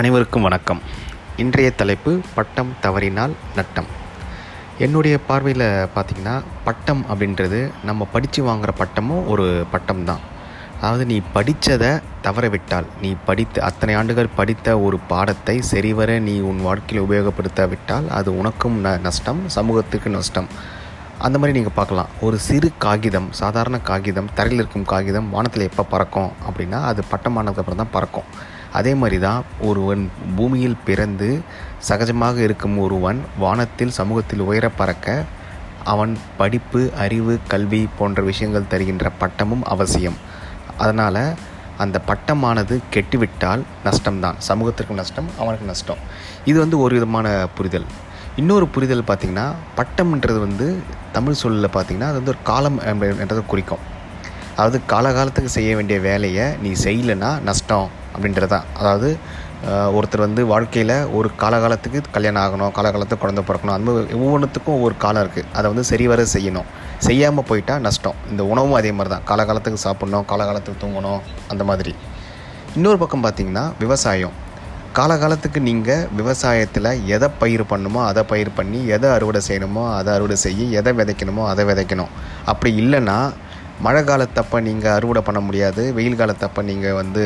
அனைவருக்கும் வணக்கம். இன்றைய தலைப்பு பட்டம் தவறினால் நட்டம். என்னுடைய பார்வையில் பார்த்திங்கன்னா பட்டம் அப்படின்றது நம்ம படித்து வாங்குகிற பட்டமும் ஒரு பட்டம் தான். அதாவது நீ படித்ததை தவற விட்டால் நீ படித்த அத்தனை ஆண்டுகள் படித்த ஒரு பாடத்தை சரிவர நீ உன் வாழ்க்கையில் உபயோகப்படுத்த விட்டால் அது உனக்கும் ந நஷ்டம் சமூகத்துக்கு நஷ்டம். அந்த மாதிரி நீங்கள் பார்க்கலாம். ஒரு சிறு காகிதம் சாதாரண காகிதம் தரையில் இருக்கும் காகிதம் வானத்தில் எப்போ பறக்கும் அப்படின்னா அது பட்டமானதுக்கப்புறம் தான் பறக்கும். அதே மாதிரி தான் ஒருவன் பூமியில் பிறந்து சகஜமாக இருக்கும் ஒருவன் வானத்தில் சமூகத்தில் உயர பறக்க அவன் படிப்பு அறிவு கல்வி போன்ற விஷயங்கள் தருகின்ற பட்டமும் அவசியம். அதனால் அந்த பட்டமானது கெட்டுவிட்டால் நஷ்டம்தான். சமூகத்திற்கும் நஷ்டம் அவனுக்கு நஷ்டம். இது வந்து ஒரு விதமான புரிதல். இன்னொரு புரிதல் பார்த்திங்கன்னா பட்டம்ன்றது வந்து தமிழ் சொல்லில் பார்த்திங்கன்னா அது வந்து ஒரு காலம் என்றதை குறிக்கும். அதாவது காலகாலத்துக்கு செய்ய வேண்டிய வேலையை நீ செய்யலைன்னா நஷ்டம் அப்படின்றது தான். அதாவது ஒருத்தர் வந்து வாழ்க்கையில் ஒரு காலகாலத்துக்கு கல்யாணம் ஆகணும் காலகாலத்துக்கு குழந்த பிறக்கணும் அந்த ஒவ்வொன்றுத்துக்கும் ஒவ்வொரு காலம் இருக்குது அதை வந்து சரிவர செய்யணும். செய்யாமல் போயிட்டால் நஷ்டம். இந்த உணவும் அதே மாதிரி தான். காலகாலத்துக்கு சாப்பிட்ணும் காலகாலத்துக்கு தூங்கணும் அந்த மாதிரி. இன்னொரு பக்கம் பார்த்திங்கன்னா விவசாயம். காலகாலத்துக்கு நீங்கள் விவசாயத்தில் எதை பயிர் பண்ணுமோ அதை பயிர் பண்ணி எதை அறுவடை செய்யணுமோ அதை அறுவடை செய்ய எதை விதைக்கணுமோ அதை விதைக்கணும். அப்படி இல்லைன்னா மழை காலத்தப்போ நீங்கள் அறுவடை பண்ண முடியாது. வெயில் காலத்தப்போ நீங்கள் வந்து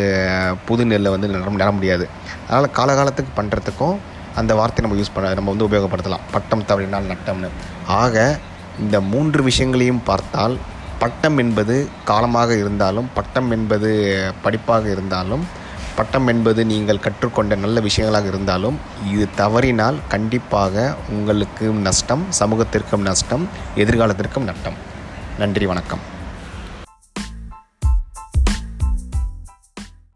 புது நெல்லை வந்து நட நட முடியாது. அதனால் காலகாலத்துக்கு பண்ணுறதுக்கும் அந்த வார்த்தை நம்ம யூஸ் பண்ண நம்ம வந்து உபயோகப்படுத்தலாம். பட்டம் தவறினால் நட்டம்னு. ஆக இந்த மூன்று விஷயங்களையும் பார்த்தால் பட்டம் என்பது காலமாக இருந்தாலும் பட்டம் என்பது படிப்பாக இருந்தாலும் பட்டம் என்பது நீங்கள் கற்றுக்கொண்ட நல்ல விஷயங்களாக இருந்தாலும் இது தவறினால் கண்டிப்பாக உங்களுக்கும் நஷ்டம் சமூகத்திற்கும் நஷ்டம் எதிர்காலத்திற்கும் நட்டம். நன்றி வணக்கம்.